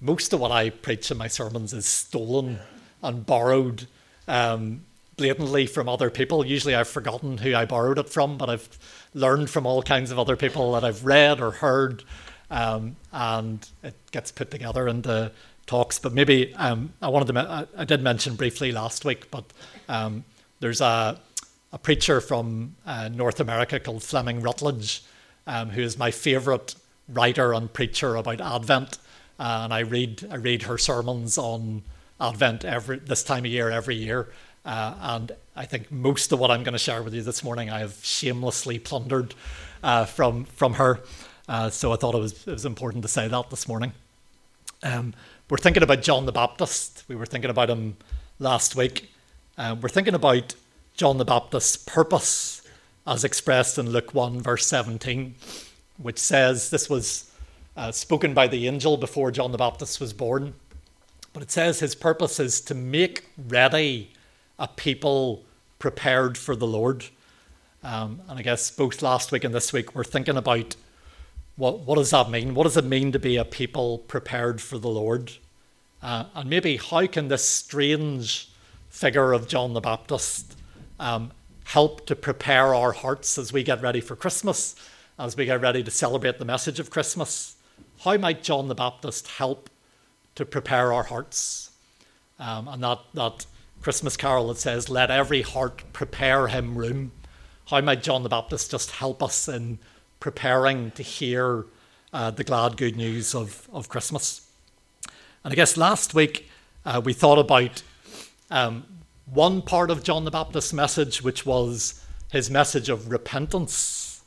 most of what I preach in my sermons is stolen and borrowed um, blatantly from other people. Usually I've forgotten who I borrowed it from, but I've learned from all kinds of other people that I've read or heard, um, and it gets put together into talks. But maybe um, I wanted to, I, did mention briefly last week, but um, there's a, a preacher from uh, North America called Fleming Rutledge, um, who is my favourite writer and preacher about Advent. Uh, and I read I read her sermons on Advent every this time of year every year. Uh, and I think most of what I'm going to share with you this morning, I have shamelessly plundered uh, from from her. Uh, so I thought it was it was important to say that this morning. Um, we're thinking about John the Baptist. We were thinking about him last week. Uh, we're thinking about John the Baptist's purpose as expressed in Luke 1, verse 17, which says this was uh, spoken by the angel before John the Baptist was born. But it says his purpose is to make ready a people prepared for the Lord. Um, and I guess both last week and this week we're thinking about what, what does that mean? What does it mean to be a people prepared for the Lord? Uh, and maybe how can this strange figure of John the Baptist um, help to prepare our hearts as we get ready for Christmas, as we get ready to celebrate the message of Christmas? How might John the Baptist help to prepare our hearts. Um, and that, that Christmas carol that says, Let every heart prepare him room. How might John the Baptist just help us in preparing to hear uh, the glad good news of, of Christmas? And I guess last week uh, we thought about um, one part of John the Baptist's message, which was his message of repentance,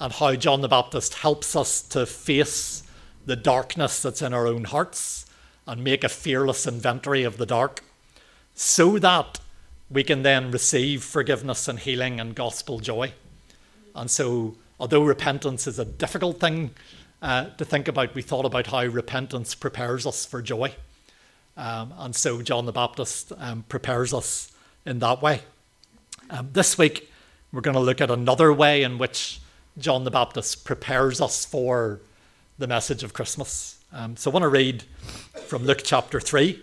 and how John the Baptist helps us to face the darkness that's in our own hearts and make a fearless inventory of the dark so that we can then receive forgiveness and healing and gospel joy. And so, although repentance is a difficult thing uh, to think about, we thought about how repentance prepares us for joy. Um, and so, John the Baptist um, prepares us in that way. Um, this week, we're going to look at another way in which John the Baptist prepares us for the message of Christmas. Um, so I want to read from Luke chapter 3.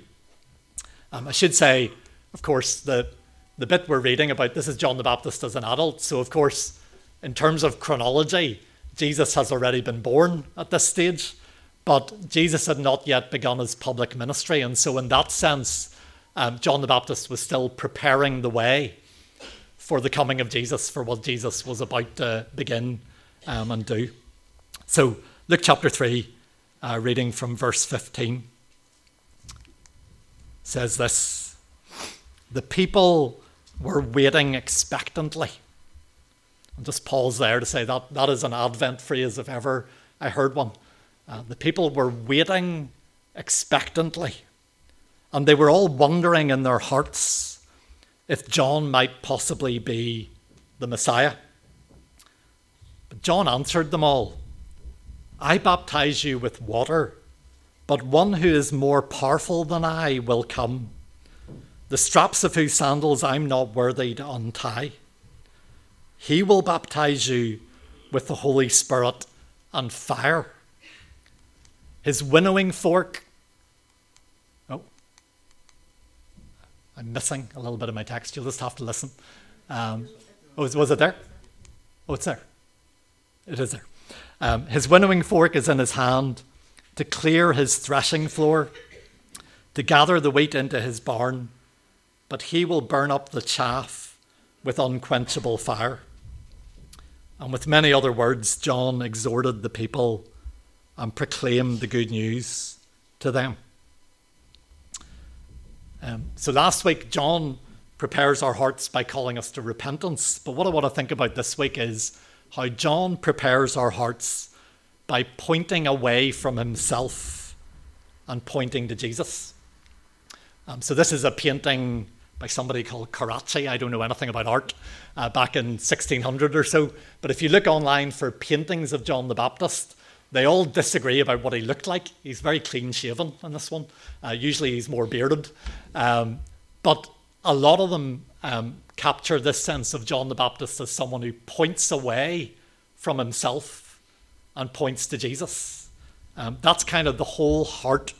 Um, I should say, of course, the, the bit we're reading about this is John the Baptist as an adult. So, of course, in terms of chronology, Jesus has already been born at this stage, but Jesus had not yet begun his public ministry. And so, in that sense, um, John the Baptist was still preparing the way for the coming of Jesus, for what Jesus was about to begin um, and do. So, Luke chapter 3 uh, reading from verse 15 says this The people were waiting expectantly. I'll just pause there to say that that is an Advent phrase if ever I heard one. Uh, the people were waiting expectantly, and they were all wondering in their hearts if John might possibly be the Messiah. But John answered them all I baptize you with water, but one who is more powerful than I will come, the straps of whose sandals I'm not worthy to untie. He will baptize you with the Holy Spirit and fire. His winnowing fork. Oh, I'm missing a little bit of my text. You'll just have to listen. Um, oh, was it there? Oh, it's there. It is there. Um, his winnowing fork is in his hand to clear his threshing floor, to gather the wheat into his barn, but he will burn up the chaff with unquenchable fire. And with many other words, John exhorted the people and proclaimed the good news to them. Um, so last week, John prepares our hearts by calling us to repentance. But what I want to think about this week is how John prepares our hearts by pointing away from himself and pointing to Jesus. Um, so, this is a painting by somebody called Carracci. I don't know anything about art uh, back in 1600 or so. But if you look online for paintings of John the Baptist, they all disagree about what he looked like. He's very clean shaven in this one. Uh, usually he's more bearded. Um, but a lot of them um, capture this sense of John the Baptist as someone who points away from himself and points to Jesus. Um, that's kind of the whole heart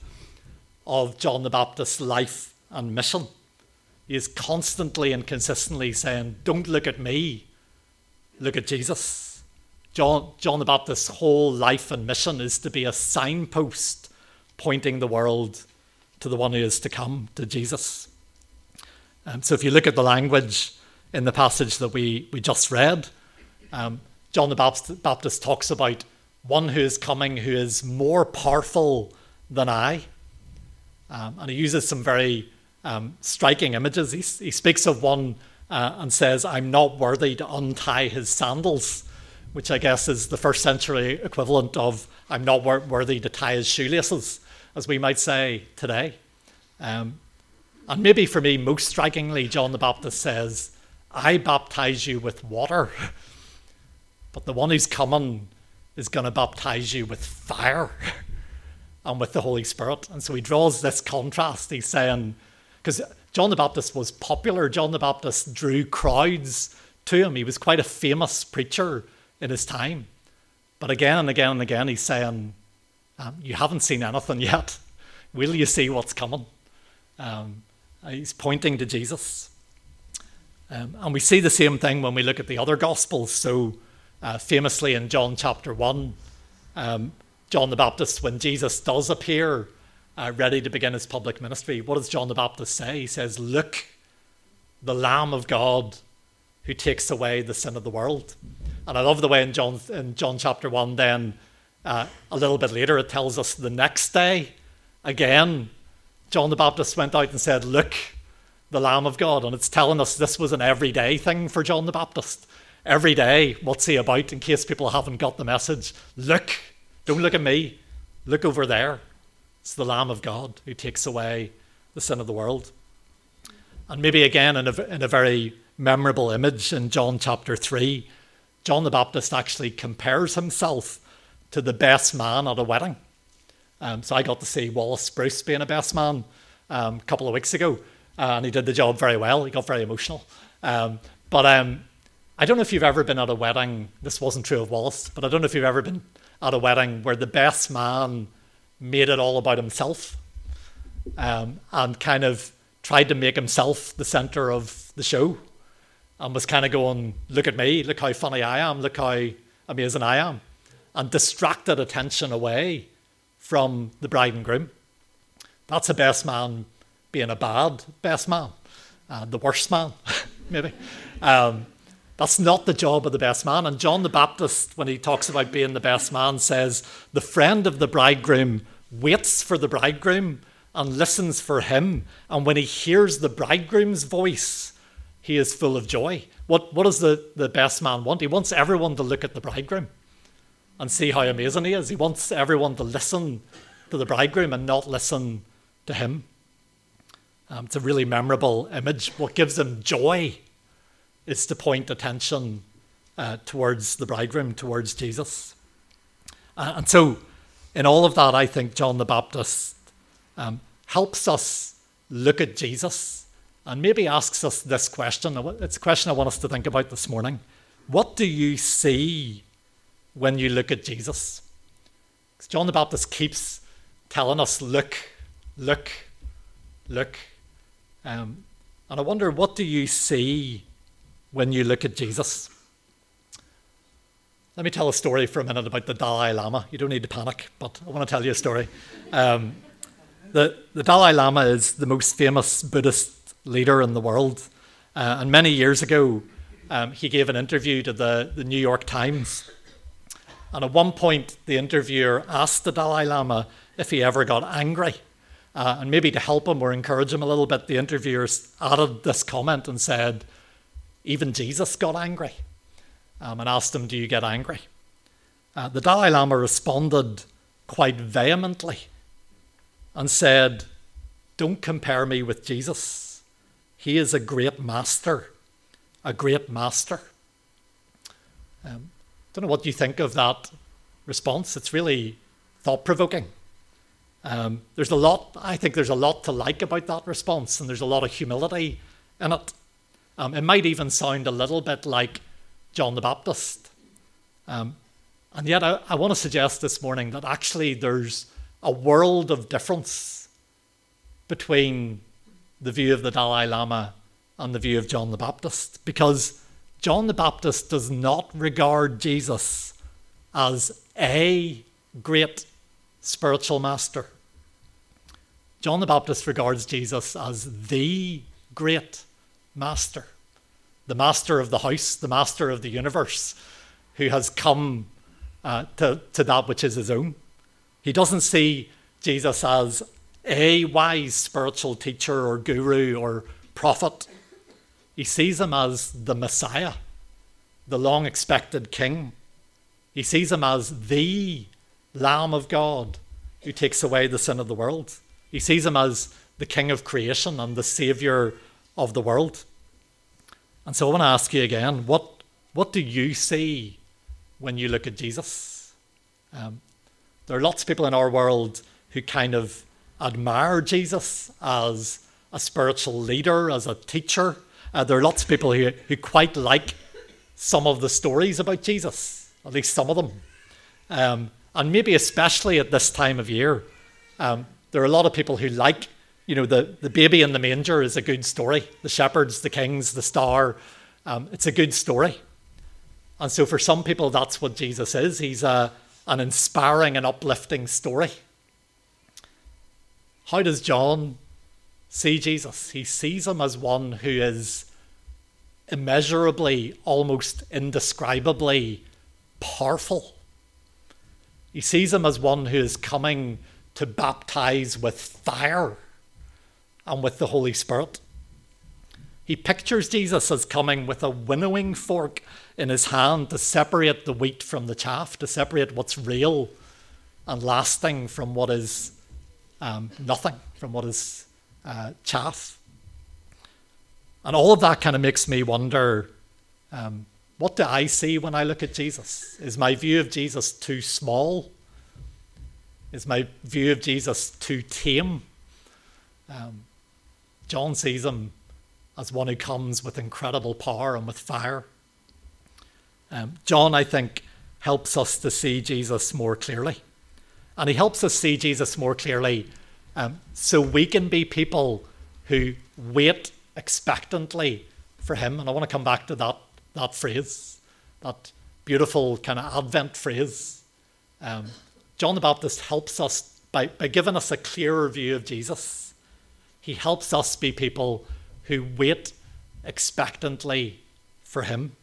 of John the Baptist's life and mission. He is constantly and consistently saying, Don't look at me, look at Jesus. John, John the Baptist's whole life and mission is to be a signpost pointing the world to the one who is to come, to Jesus. Um, so if you look at the language in the passage that we, we just read, um, John the Baptist, Baptist talks about one who is coming who is more powerful than I. Um, and he uses some very um, striking images. He, he speaks of one uh, and says, I'm not worthy to untie his sandals, which I guess is the first century equivalent of, I'm not wor- worthy to tie his shoelaces, as we might say today. Um, and maybe for me, most strikingly, John the Baptist says, I baptize you with water, but the one who's coming is going to baptize you with fire and with the Holy Spirit. And so he draws this contrast. He's saying, because John the Baptist was popular, John the Baptist drew crowds to him. He was quite a famous preacher in his time. But again and again and again, he's saying, um, You haven't seen anything yet. Will you see what's coming? Um, he's pointing to Jesus. Um, and we see the same thing when we look at the other Gospels. So, uh, famously in John chapter 1, um, John the Baptist, when Jesus does appear uh, ready to begin his public ministry, what does John the Baptist say? He says, Look, the Lamb of God who takes away the sin of the world. And I love the way in John, in John chapter 1, then uh, a little bit later, it tells us the next day, again, John the Baptist went out and said, Look, the Lamb of God. And it's telling us this was an everyday thing for John the Baptist. Every day, what's he about in case people haven't got the message? Look, don't look at me, look over there. It's the Lamb of God who takes away the sin of the world. And maybe again, in a, in a very memorable image in John chapter 3, John the Baptist actually compares himself to the best man at a wedding. Um, so I got to see Wallace Bruce being a best man um, a couple of weeks ago, uh, and he did the job very well. He got very emotional. Um, but um, I don't know if you've ever been at a wedding. This wasn't true of Wallace, but I don't know if you've ever been at a wedding where the best man made it all about himself um, and kind of tried to make himself the center of the show and was kind of going, Look at me, look how funny I am, look how amazing I am, and distracted attention away from the bride and groom. That's a best man being a bad best man, uh, the worst man, maybe. Um, that's not the job of the best man. And John the Baptist, when he talks about being the best man, says, The friend of the bridegroom waits for the bridegroom and listens for him. And when he hears the bridegroom's voice, he is full of joy. What, what does the, the best man want? He wants everyone to look at the bridegroom and see how amazing he is. He wants everyone to listen to the bridegroom and not listen to him. Um, it's a really memorable image. What gives him joy is to point attention uh, towards the bridegroom, towards Jesus. Uh, and so, in all of that, I think John the Baptist um, helps us look at Jesus and maybe asks us this question. It's a question I want us to think about this morning. What do you see when you look at Jesus? John the Baptist keeps telling us, look, look, look. Um, and I wonder, what do you see when you look at Jesus. Let me tell a story for a minute about the Dalai Lama. You don't need to panic, but I want to tell you a story. Um, the, the Dalai Lama is the most famous Buddhist leader in the world. Uh, and many years ago, um, he gave an interview to the, the New York Times. And at one point, the interviewer asked the Dalai Lama if he ever got angry. Uh, and maybe to help him or encourage him a little bit, the interviewer added this comment and said, even Jesus got angry um, and asked him, Do you get angry? Uh, the Dalai Lama responded quite vehemently and said, Don't compare me with Jesus. He is a great master, a great master. Um, don't know what you think of that response. It's really thought provoking. Um, there's a lot, I think there's a lot to like about that response, and there's a lot of humility in it. Um, it might even sound a little bit like John the Baptist. Um, and yet, I, I want to suggest this morning that actually there's a world of difference between the view of the Dalai Lama and the view of John the Baptist because John the Baptist does not regard Jesus as a great spiritual master. John the Baptist regards Jesus as the great master, the master of the house, the master of the universe, who has come uh, to, to that which is his own. He doesn't see Jesus as a wise spiritual teacher or guru or prophet. He sees him as the Messiah, the long expected king. He sees him as the Lamb of God who takes away the sin of the world. He sees him as the King of creation and the Saviour of the world. And so I want to ask you again what, what do you see when you look at Jesus? Um, there are lots of people in our world who kind of admire Jesus as a spiritual leader, as a teacher. Uh, there are lots of people who, who quite like some of the stories about Jesus, at least some of them. Um, and maybe especially at this time of year, um, there are a lot of people who like, you know, the, the baby in the manger is a good story. The shepherds, the kings, the star, um, it's a good story. And so for some people, that's what Jesus is. He's a, an inspiring and uplifting story. How does John see Jesus? He sees him as one who is immeasurably, almost indescribably powerful. He sees him as one who is coming to baptize with fire and with the Holy Spirit. He pictures Jesus as coming with a winnowing fork in his hand to separate the wheat from the chaff, to separate what's real and lasting from what is um, nothing, from what is uh, chaff. And all of that kind of makes me wonder um, what do I see when I look at Jesus? Is my view of Jesus too small? Is my view of Jesus too tame? Um, John sees him as one who comes with incredible power and with fire. Um, John, I think, helps us to see Jesus more clearly. And he helps us see Jesus more clearly um, so we can be people who wait expectantly for him. And I want to come back to that that phrase, that beautiful kind of Advent phrase. Um, John the Baptist helps us by, by giving us a clearer view of Jesus. He helps us be people who wait expectantly for him.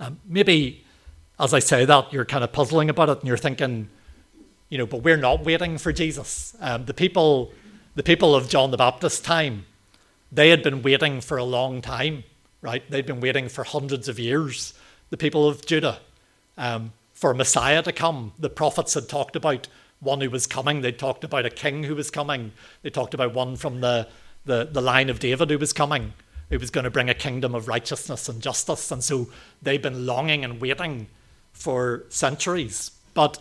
Um, maybe as I say that, you're kind of puzzling about it and you're thinking, you know, but we're not waiting for Jesus. Um, the people, the people of John the Baptist's time, they had been waiting for a long time right? They'd been waiting for hundreds of years, the people of Judah, um, for Messiah to come. The prophets had talked about one who was coming. They talked about a king who was coming. They talked about one from the, the, the line of David who was coming, who was going to bring a kingdom of righteousness and justice. And so they've been longing and waiting for centuries. But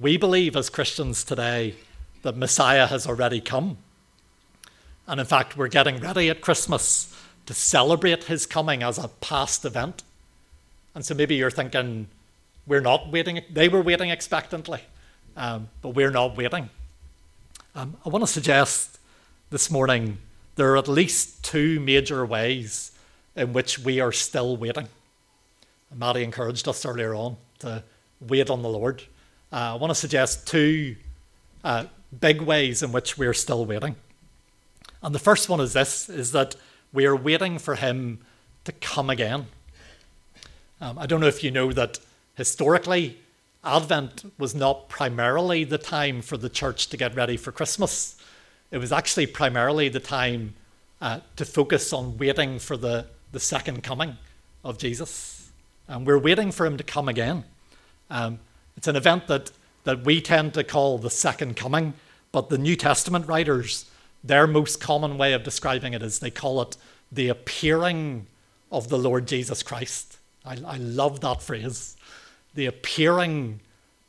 we believe as Christians today that Messiah has already come. And in fact, we're getting ready at Christmas to celebrate his coming as a past event. And so maybe you're thinking, we're not waiting, they were waiting expectantly, um, but we're not waiting. Um, I want to suggest this morning there are at least two major ways in which we are still waiting. And Maddie encouraged us earlier on to wait on the Lord. Uh, I want to suggest two uh, big ways in which we're still waiting. And the first one is this is that we are waiting for him to come again. Um, I don't know if you know that historically, Advent was not primarily the time for the church to get ready for Christmas. It was actually primarily the time uh, to focus on waiting for the, the second coming of Jesus. And we're waiting for him to come again. Um, it's an event that, that we tend to call the second coming, but the New Testament writers their most common way of describing it is they call it the appearing of the Lord Jesus Christ. I, I love that phrase. The appearing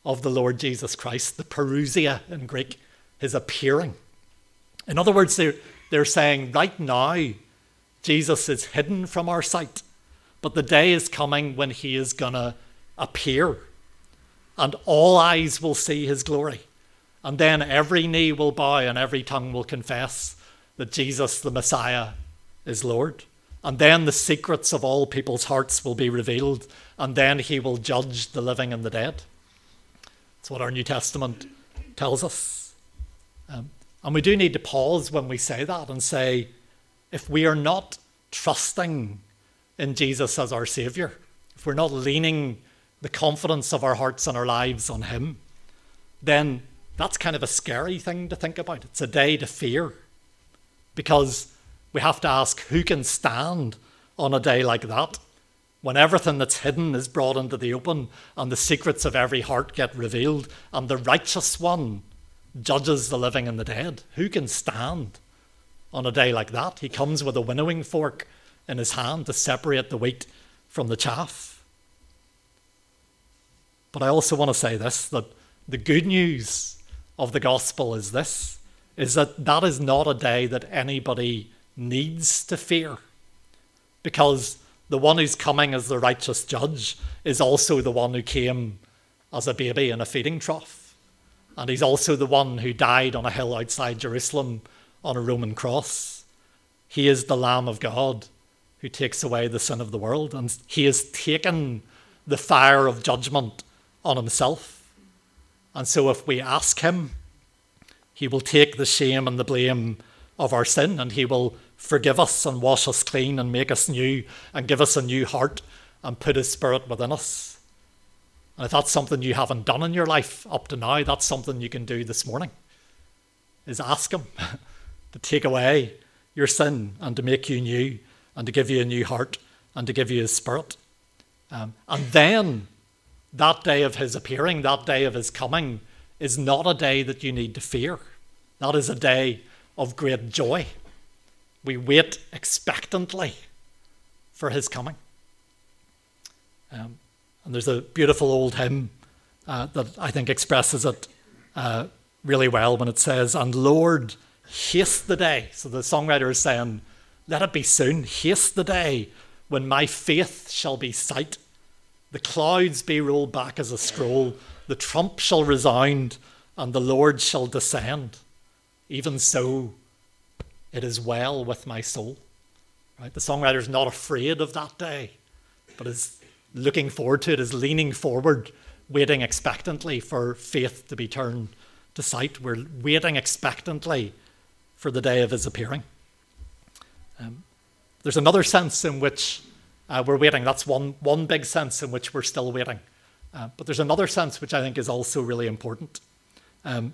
of the Lord Jesus Christ, the parousia in Greek, his appearing. In other words, they're, they're saying right now, Jesus is hidden from our sight, but the day is coming when he is going to appear, and all eyes will see his glory And then every knee will bow and every tongue will confess that Jesus, the Messiah, is Lord. And then the secrets of all people's hearts will be revealed, and then he will judge the living and the dead. That's what our New Testament tells us. Um, and we do need to pause when we say that and say, if we are not trusting in Jesus as our Saviour, if we're not leaning the confidence of our hearts and our lives on Him, then that's kind of a scary thing to think about. It's a day to fear because we have to ask who can stand on a day like that when everything that's hidden is brought into the open and the secrets of every heart get revealed and the righteous one judges the living and the dead. Who can stand on a day like that? He comes with a winnowing fork in his hand to separate the wheat from the chaff. But I also want to say this that the good news of the gospel is this is that that is not a day that anybody needs to fear because the one who's coming as the righteous judge is also the one who came as a baby in a feeding trough. And he's also the one who died on a hill outside Jerusalem on a Roman cross. He is the Lamb of God who takes away the sin of the world, and he has taken the fire of judgment on himself. And so, if we ask him, he will take the shame and the blame of our sin, and he will forgive us and wash us clean and make us new and give us a new heart and put his spirit within us. And if that's something you haven't done in your life up to now, that's something you can do this morning. Is ask him to take away your sin and to make you new and to give you a new heart and to give you his spirit. Um, and then that day of his appearing, that day of his coming, is not a day that you need to fear. That is a day of great joy. We wait expectantly for his coming. Um, and there's a beautiful old hymn uh, that I think expresses it uh, really well when it says, And Lord, haste the day. So the songwriter is saying, Let it be soon, haste the day when my faith shall be sight. The clouds be rolled back as a scroll, the trump shall resound, and the Lord shall descend. Even so, it is well with my soul. Right? The songwriter is not afraid of that day, but is looking forward to it, is leaning forward, waiting expectantly for faith to be turned to sight. We're waiting expectantly for the day of his appearing. Um, there's another sense in which uh, we're waiting. That's one, one big sense in which we're still waiting. Uh, but there's another sense which I think is also really important. Um,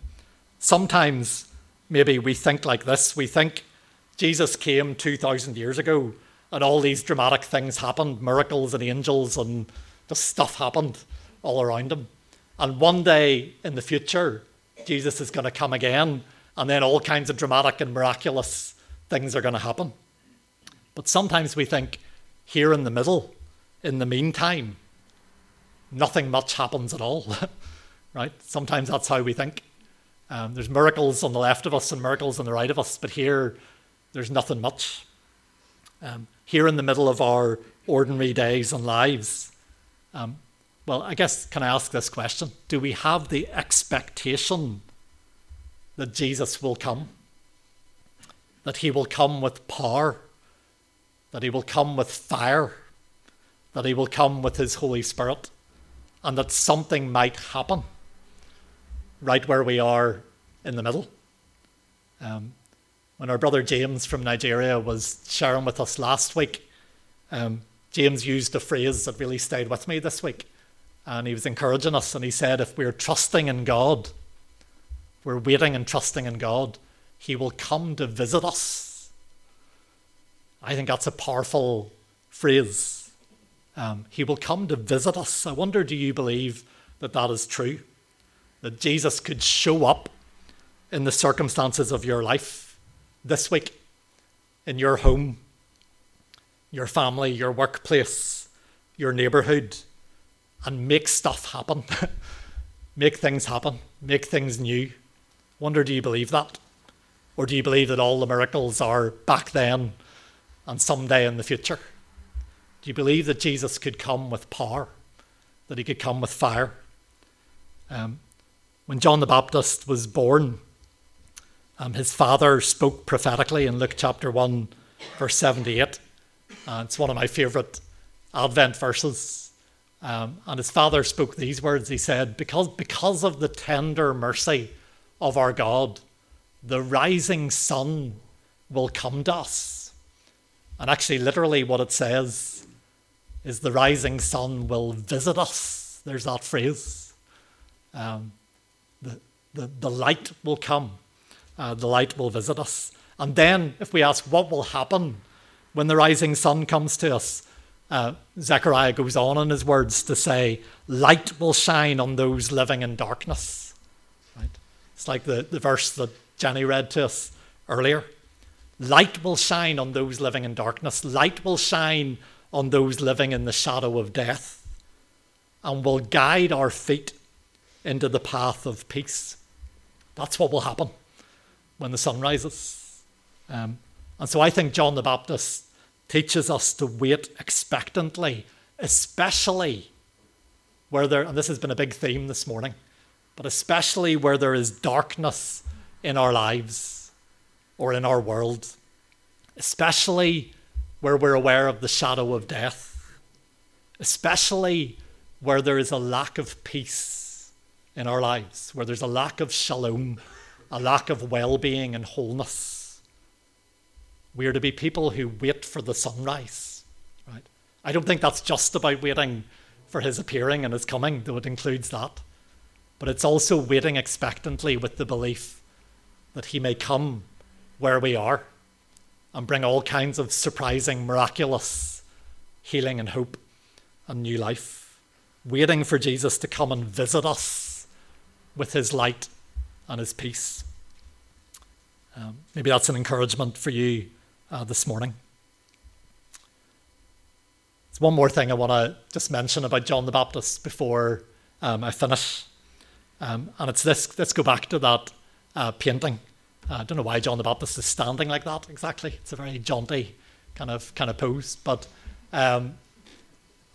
sometimes maybe we think like this we think Jesus came 2,000 years ago and all these dramatic things happened miracles and angels and just stuff happened all around him. And one day in the future, Jesus is going to come again, and then all kinds of dramatic and miraculous things are going to happen. But sometimes we think here in the middle, in the meantime, nothing much happens at all, right? Sometimes that's how we think. Um, there's miracles on the left of us and miracles on the right of us, but here there's nothing much. Um, here in the middle of our ordinary days and lives, um, well, I guess, can I ask this question? Do we have the expectation that Jesus will come? That he will come with power? That he will come with fire? That he will come with his Holy Spirit? And that something might happen? right where we are in the middle. Um, when our brother James from Nigeria was sharing with us last week, um, James used a phrase that really stayed with me this week. And he was encouraging us, and he said, If we're trusting in God, we're waiting and trusting in God, He will come to visit us. I think that's a powerful phrase. Um, he will come to visit us. I wonder, do you believe that that is true? that Jesus could show up in the circumstances of your life this week, in your home, your family, your workplace, your neighborhood, and make stuff happen. make things happen, make things new. Wonder, do you believe that? Or do you believe that all the miracles are back then and someday in the future? Do you believe that Jesus could come with power, that he could come with fire? Um, When John the Baptist was born, um, his father spoke prophetically in Luke chapter 1, verse 78. Uh, it's one of my favourite Advent verses. Um, and his father spoke these words. He said, because, because of the tender mercy of our God, the rising sun will come to us. And actually, literally, what it says is the rising sun will visit us. There's that phrase. Um, the, the, the light will come uh, the light will visit us. And then, if we ask what will happen when the rising sun comes to us, uh, Zechariah goes on in his words to say, Light will shine on those living in darkness. Right? It's like the, the verse that Jenny read to us earlier. Light will shine on those living in darkness. Light will shine on those living in the shadow of death and will guide our feet into the path of peace. That's what will happen when the sun rises. Um, and so I think John the Baptist teaches us to wait expectantly, especially where there, and this has been a big theme this morning, but especially where there is darkness in our lives or in our world, especially where we're aware of the shadow of death, especially where there is a lack of peace in our lives, where there's a lack of shalom a lack of well being and wholeness. We are to be people who wait for the sunrise. Right? I don't think that's just about waiting for his appearing and his coming, though it includes that. But it's also waiting expectantly with the belief that he may come where we are and bring all kinds of surprising, miraculous healing and hope and new life. Waiting for Jesus to come and visit us with his light and his peace. Um, maybe that's an encouragement for you uh, this morning. There's one more thing I want to just mention about John the Baptist before um, I finish. Um, and it's this let's go back to that uh, painting. Uh, I don't know why John the Baptist is standing like that exactly. It's a very jaunty kind of kind of pose. But um,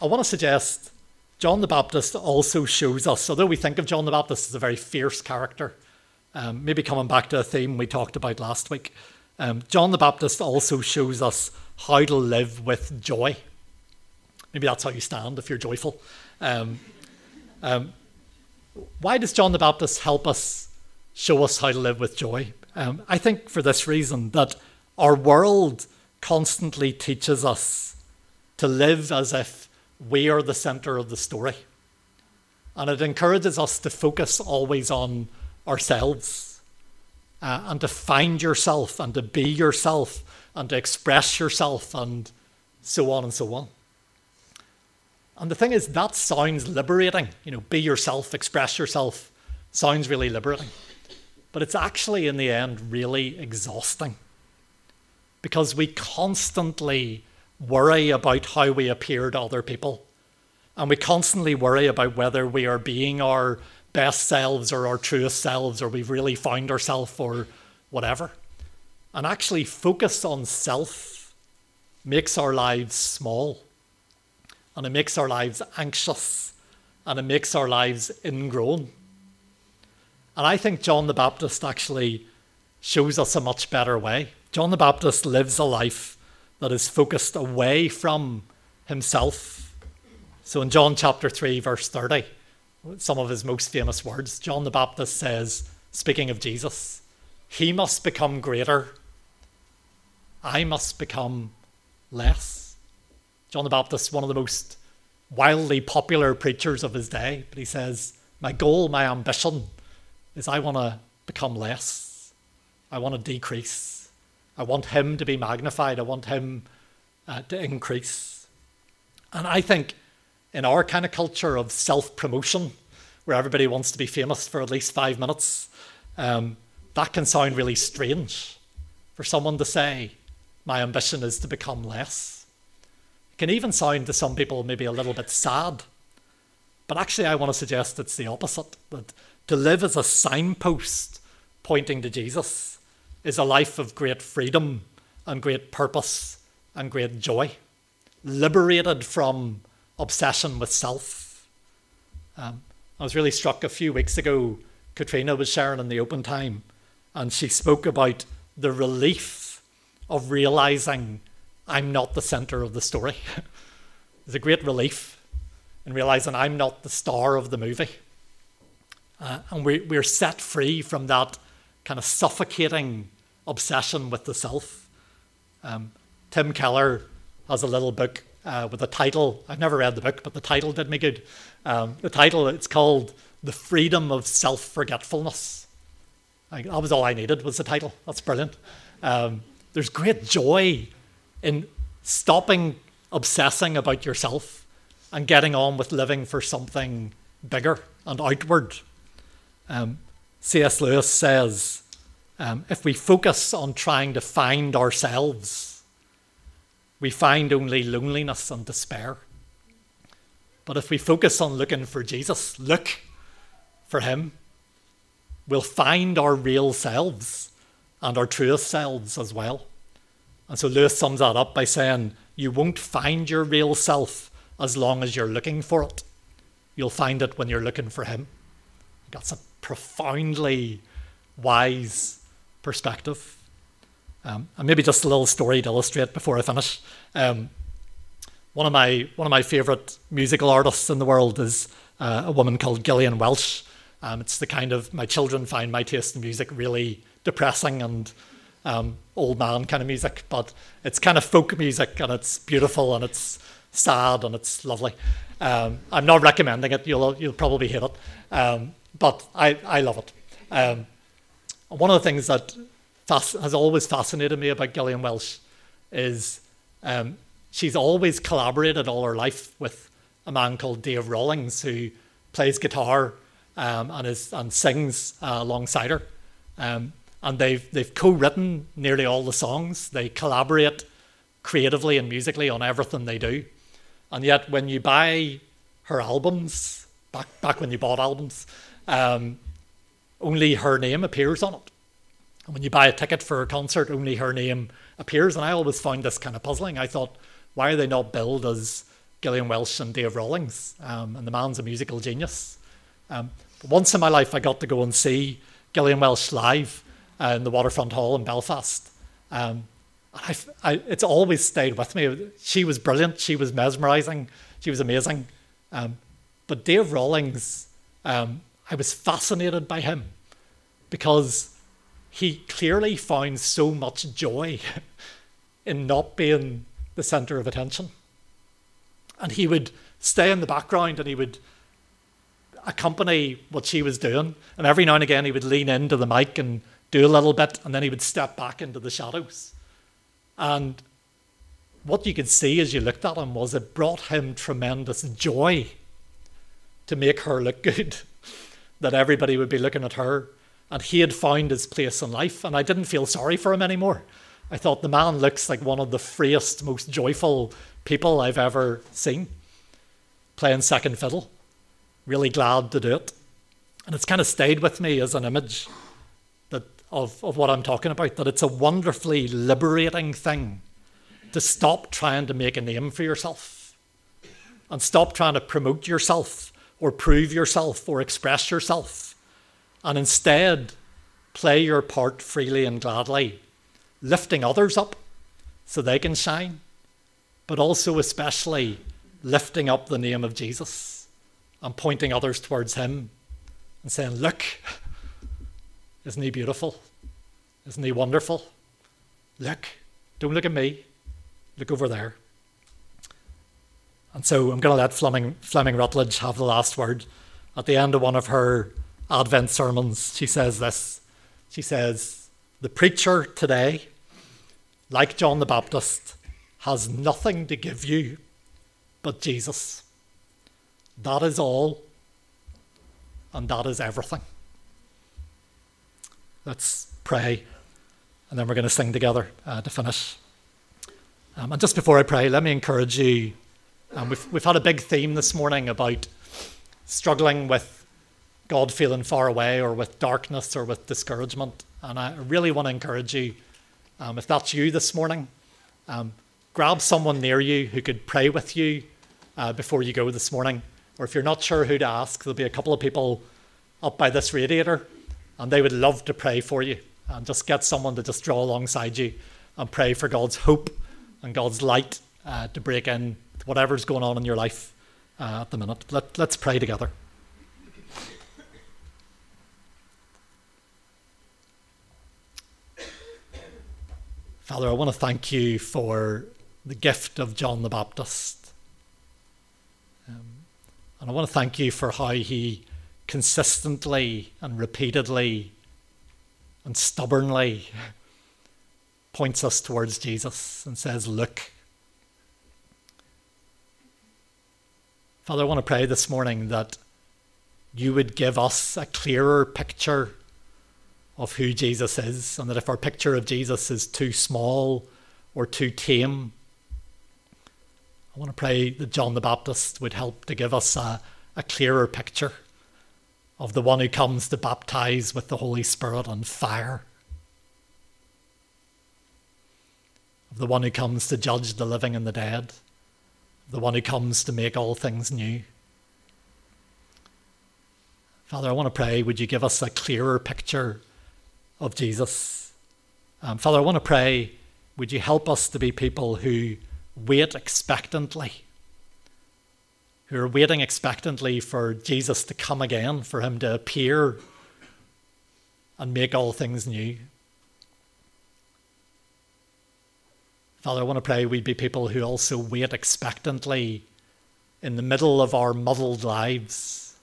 I want to suggest John the Baptist also shows us, although we think of John the Baptist as a very fierce character, um, maybe coming back to a theme we talked about last week, um, John the Baptist also shows us how to live with joy. Maybe that's how you stand if you're joyful. Um, um why does John the Baptist help us show us how to live with joy? Um, I think for this reason that our world constantly teaches us to live as if we are the center of the story. And it encourages us to focus always on ourselves uh, and to find yourself and to be yourself and to express yourself and so on and so on. And the thing is, that sounds liberating. You know, be yourself, express yourself, sounds really liberating. But it's actually, in the end, really exhausting because we constantly worry about how we appear to other people. And we constantly worry about whether we are being our best selves or our truest selves or we've really found ourselves or whatever. And actually, focus on self makes our lives small and it makes our lives anxious and it makes our lives ingrown. And I think John the Baptist actually shows us a much better way. John the Baptist lives a life that is focused away from himself. So in John chapter 3, verse 30, some of his most famous words. John the Baptist says, speaking of Jesus, he must become greater, I must become less. John the Baptist, one of the most wildly popular preachers of his day, but he says, My goal, my ambition is I want to become less. I want to decrease. I want him to be magnified. I want him uh, to increase. And I think in our kind of culture of self promotion, where everybody wants to be famous for at least five minutes, um, that can sound really strange for someone to say, My ambition is to become less. It can even sound to some people maybe a little bit sad. But actually, I want to suggest it's the opposite that to live as a signpost pointing to Jesus is a life of great freedom and great purpose and great joy, liberated from obsession with self. Um, I was really struck a few weeks ago. Katrina was sharing in the open time, and she spoke about the relief of realizing I'm not the center of the story. There's a great relief in realizing I'm not the star of the movie. Uh, and we, we're set free from that kind of suffocating obsession with the self. Um, Tim Keller has a little book uh, with a title. I've never read the book, but the title did me good. Um, the title, it's called The Freedom of Self Forgetfulness. that was all I needed was the title. That's brilliant. Um, there's great joy in stopping obsessing about yourself and getting on with living for something bigger and outward. Um, C.S. Lewis says um, if we focus on trying to find ourselves, we find only loneliness and despair. But if we focus on looking for Jesus, look for Him, we'll find our real selves and our truest selves as well. And so Lewis sums that up by saying, You won't find your real self as long as you're looking for it. You'll find it when you're looking for Him. That's a profoundly wise perspective. Um, and maybe just a little story to illustrate before I finish. Um, one of my one of my favourite musical artists in the world is uh, a woman called Gillian Welch. Um, it's the kind of my children find my taste in music really depressing and um, old man kind of music, but it's kind of folk music and it's beautiful and it's sad and it's lovely. Um, I'm not recommending it. You'll you'll probably hate it, um, but I I love it. Um, one of the things that has always fascinated me about Gillian Welch is um, she's always collaborated all her life with a man called Dave Rawlings who plays guitar um, and is and sings uh, alongside her. Um, and they've they've co-written nearly all the songs. They collaborate creatively and musically on everything they do. And yet, when you buy her albums, back back when you bought albums, um, only her name appears on it. And when you buy a ticket for a concert, only her name appears. And I always found this kind of puzzling. I thought, why are they not billed as Gillian Welch and Dave Rawlings? Um, and the man's a musical genius. Um, once in my life, I got to go and see Gillian Welch live uh, in the Waterfront Hall in Belfast. Um, I, I, it's always stayed with me. She was brilliant. She was mesmerizing. She was amazing. Um, but Dave Rawlings, um, I was fascinated by him because he clearly found so much joy in not being the center of attention. And he would stay in the background and he would accompany what she was doing. And every now and again, he would lean into the mic and do a little bit, and then he would step back into the shadows. And what you could see as you looked at him was it brought him tremendous joy to make her look good, that everybody would be looking at her and he had found his place in life, and I didn't feel sorry for him anymore. I thought the man looks like one of the freest, most joyful people I've ever seen playing second fiddle. Really glad to do it. And it's kind of stayed with me as an image of, of what I'm talking about, that it's a wonderfully liberating thing to stop trying to make a name for yourself and stop trying to promote yourself or prove yourself or express yourself and instead play your part freely and gladly, lifting others up so they can shine, but also especially lifting up the name of Jesus and pointing others towards Him and saying, Look, isn't He beautiful? Isn't He wonderful? Look, don't look at me, look over there. And so I'm going to let Fleming, Fleming Rutledge have the last word. At the end of one of her Advent sermons, she says this. She says, The preacher today, like John the Baptist, has nothing to give you but Jesus. That is all, and that is everything. Let's pray, and then we're going to sing together uh, to finish. Um, and just before I pray, let me encourage you. Um, we've, we've had a big theme this morning about struggling with God feeling far away or with darkness or with discouragement. And I really want to encourage you, um, if that's you this morning, um, grab someone near you who could pray with you uh, before you go this morning. Or if you're not sure who to ask, there'll be a couple of people up by this radiator, and they would love to pray for you. And just get someone to just draw alongside you and pray for God's hope and God's light uh, to break in whatever's going on in your life uh, at the minute. Let, let's pray together. Father, I want to thank you for the gift of John the Baptist. Um, and I want to thank you for how he consistently and repeatedly and stubbornly points us towards Jesus and says, Look. Father, I want to pray this morning that you would give us a clearer picture of who Jesus is, and that if our picture of Jesus is too small or too tame, I want to pray that John the Baptist would help to give us a, a clearer picture of the one who comes to baptize with the Holy Spirit and fire, of the one who comes to judge the living and the dead, the one who comes to make all things new. Father, I want to pray, would you give us a clearer picture of Jesus? Um, Father, I want to pray, would you help us to be people who wait expectantly who are waiting expectantly for Jesus to come again, for him to appear and make all things new. Father, I want to pray we'd be people who also wait expectantly in the middle of our muddled lives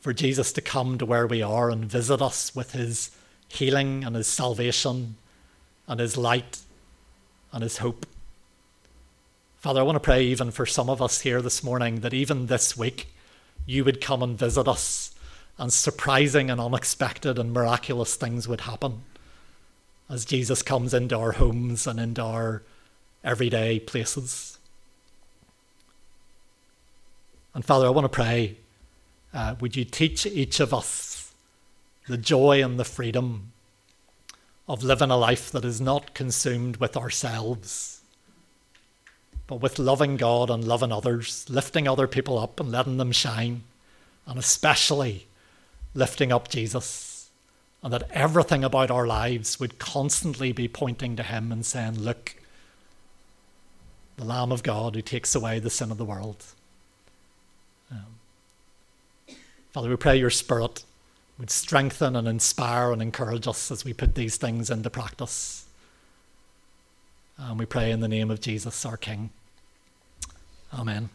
for Jesus to come to where we are and visit us with his healing and his salvation and his light and his hope. Father, I want to pray even for some of us here this morning that even this week you would come and visit us and surprising and unexpected and miraculous things would happen as Jesus comes into our homes and into our everyday places. And Father, I want to pray, uh, would you teach each of us the joy and the freedom of living a life that is not consumed with ourselves but with loving God and loving others, lifting other people up and letting them shine, and especially lifting up Jesus. And that everything about our lives would constantly be pointing to Him and saying, Look, the Lamb of God who takes away the sin of the world. Um, Father, we pray your Spirit would strengthen and inspire and encourage us as we put these things into practice. And we pray in the name of Jesus, our King. Amen.